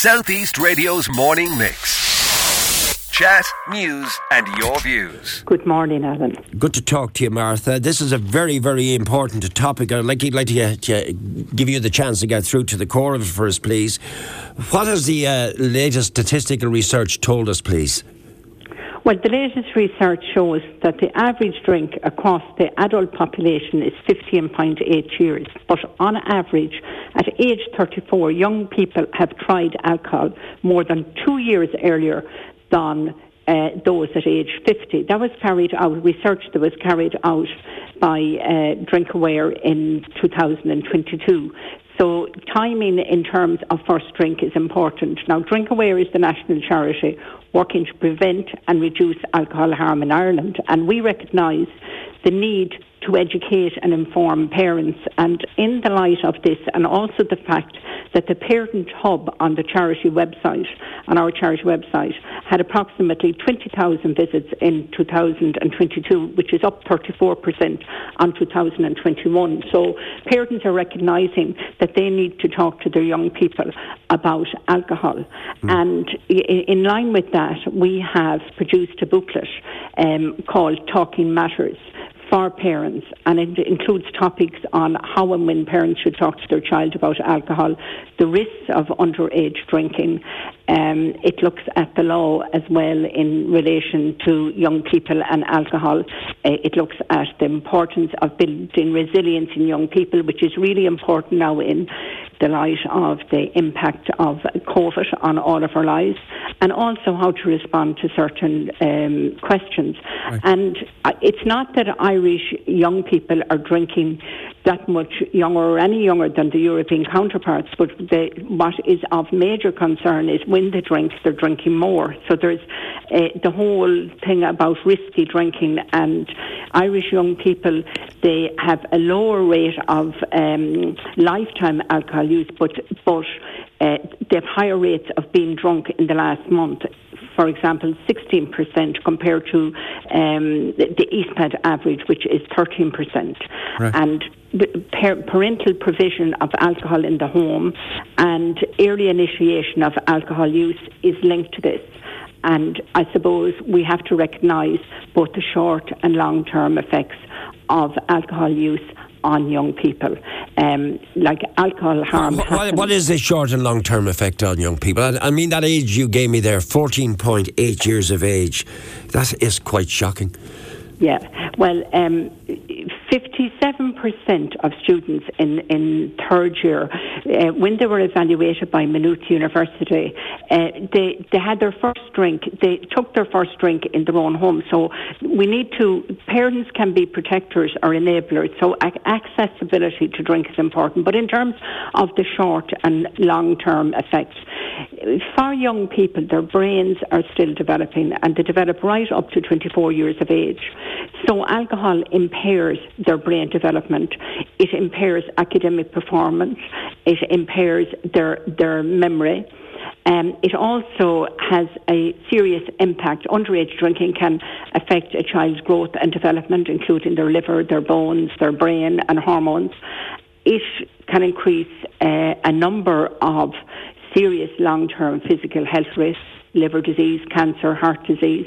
Southeast Radio's morning mix. Chat, news, and your views. Good morning, Alan. Good to talk to you, Martha. This is a very, very important topic. I'd like, like to, to give you the chance to get through to the core of it first, please. What has the uh, latest statistical research told us, please? Well, the latest research shows that the average drink across the adult population is 15.8 years. But on average, at age 34, young people have tried alcohol more than two years earlier than uh, those at age 50. That was carried out, research that was carried out by uh, DrinkAware in 2022. Timing in terms of first drink is important. Now, DrinkAware is the national charity working to prevent and reduce alcohol harm in Ireland, and we recognise the need to educate and inform parents. And in the light of this, and also the fact that the parent hub on the charity website, on our charity website, had approximately 20,000 visits in 2022, which is up 34% on 2021. So parents are recognising that they need to talk to their young people about alcohol. Mm. And in line with that, we have produced a booklet um, called Talking Matters for parents, and it includes topics on how and when parents should talk to their child about alcohol, the risks of underage drinking. Um, it looks at the law as well in relation to young people and alcohol. Uh, it looks at the importance of building resilience in young people, which is really important now in the light of the impact of COVID on all of our lives, and also how to respond to certain um, questions. Right. And uh, it's not that Irish young people are drinking that much younger or any younger than the European counterparts, but the, what is of major concern is when they drink, they're drinking more. So there's uh, the whole thing about risky drinking, and Irish young people they have a lower rate of um, lifetime alcohol use, but but uh, they have higher rates of being drunk in the last month for example, 16% compared to um, the, ESPAD average, which is 13%. Right. And parental provision of alcohol in the home and early initiation of alcohol use is linked to this. And I suppose we have to recognise both the short and long term effects of alcohol use on young people. Um, like alcohol harm. What, what is the short and long term effect on young people? I, I mean, that age you gave me there, 14.8 years of age, that is quite shocking. Yeah, well, um, 57% of students in, in third year, uh, when they were evaluated by Maynooth University, uh, they, they had their first drink, they took their first drink in their own home. So we need to, parents can be protectors or enablers. So accessibility to drink is important. But in terms of the short and long term effects, for young people, their brains are still developing and they develop right up to 24 years of age. So alcohol impairs their brain development. It impairs academic performance. It impairs their, their memory. Um, it also has a serious impact. Underage drinking can affect a child's growth and development, including their liver, their bones, their brain, and hormones. It can increase uh, a number of serious long term physical health risks liver disease, cancer, heart disease.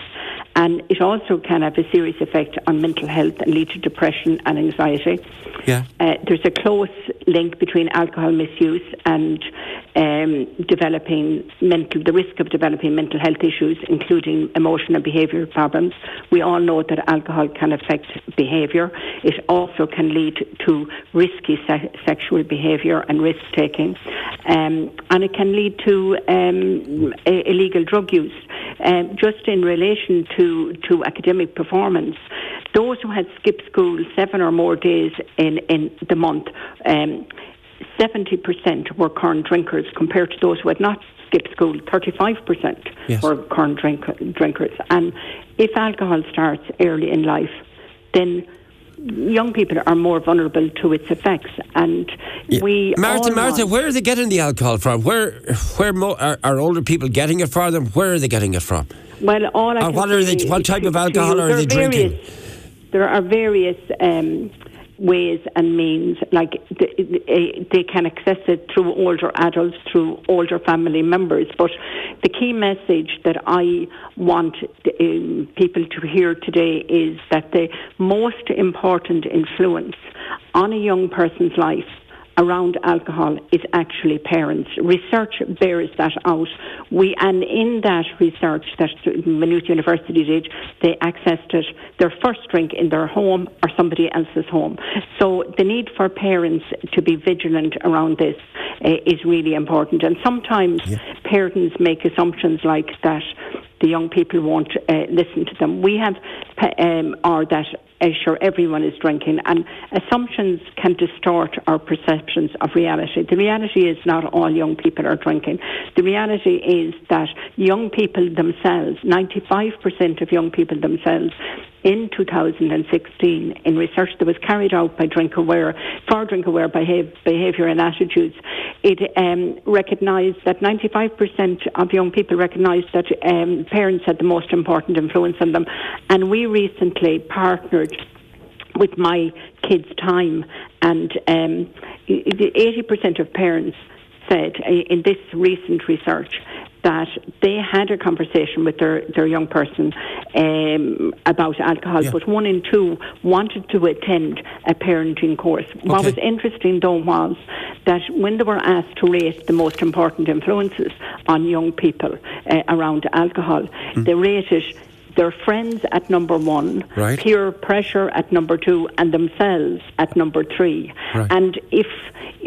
And it also can have a serious effect on mental health and lead to depression and anxiety. Yeah. Uh, there's a close link between alcohol misuse and um, developing mental, the risk of developing mental health issues, including emotional and behavioural problems. We all know that alcohol can affect behaviour. It also can lead to risky se- sexual behaviour and risk taking, um, and it can lead to um, illegal drug use. Um, just in relation to, to academic performance, those who had skipped school seven or more days in, in the month, um, 70% were current drinkers compared to those who had not skipped school, 35% yes. were current drink, drinkers. And if alcohol starts early in life, then young people are more vulnerable to its effects, and yeah. we. Martha, Martha, where are they getting the alcohol from? Where, where mo- are, are, older people getting it for them? Where are they getting it from? Well, all I what are they? What type of alcohol are they various, drinking? There are various. Um, ways and means. Like they, they can access it through older adults, through older family members. But the key message that I want um, people to hear today is that the most important influence on a young person's life around alcohol is actually parents. Research bears that out. We and in that research that Maynooth University did, they accessed it their first drink in their home or somebody else's home. So the need for parents to be vigilant around this uh, is really important. And sometimes yeah. parents make assumptions like that the young people won't uh, listen to them. We have, um, or that uh, sure everyone is drinking, and assumptions can distort our perceptions of reality. The reality is not all young people are drinking. The reality is that young people themselves, 95% of young people themselves, in 2016 in research that was carried out by DrinkAware for DrinkAware Behaviour and Attitudes, it um, recognised that 95% of young people recognised that um, parents had the most important influence on them. And we recently partnered with my kids' time, and um, 80% of parents said uh, in this recent research that they had a conversation with their, their young person um, about alcohol, yeah. but one in two wanted to attend a parenting course. Okay. What was interesting, though, was that when they were asked to rate the most important influences on young people uh, around alcohol, mm. they rated their friends at number one, right. peer pressure at number two, and themselves at number three. Right. And if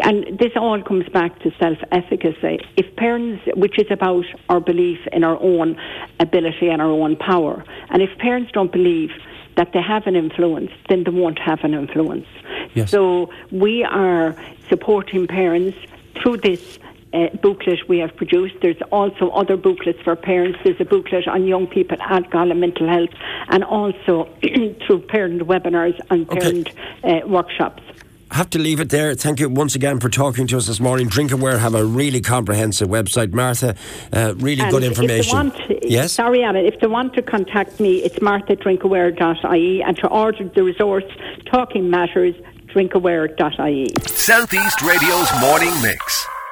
and this all comes back to self efficacy. If parents, which is about our belief in our own ability and our own power, and if parents don't believe that they have an influence, then they won't have an influence. Yes. So we are supporting parents through this uh, booklet we have produced. There's also other booklets for parents. There's a booklet on young people, alcohol and mental health, and also through parent webinars and parent okay. uh, workshops have to leave it there. Thank you once again for talking to us this morning. DrinkAware have a really comprehensive website, Martha. Uh, really and good information. Want, yes. Sorry, Anna. If they want to contact me, it's martha.drinkaware.ie, and to order the resource Talking Matters, drinkaware.ie. Southeast Radio's morning mix.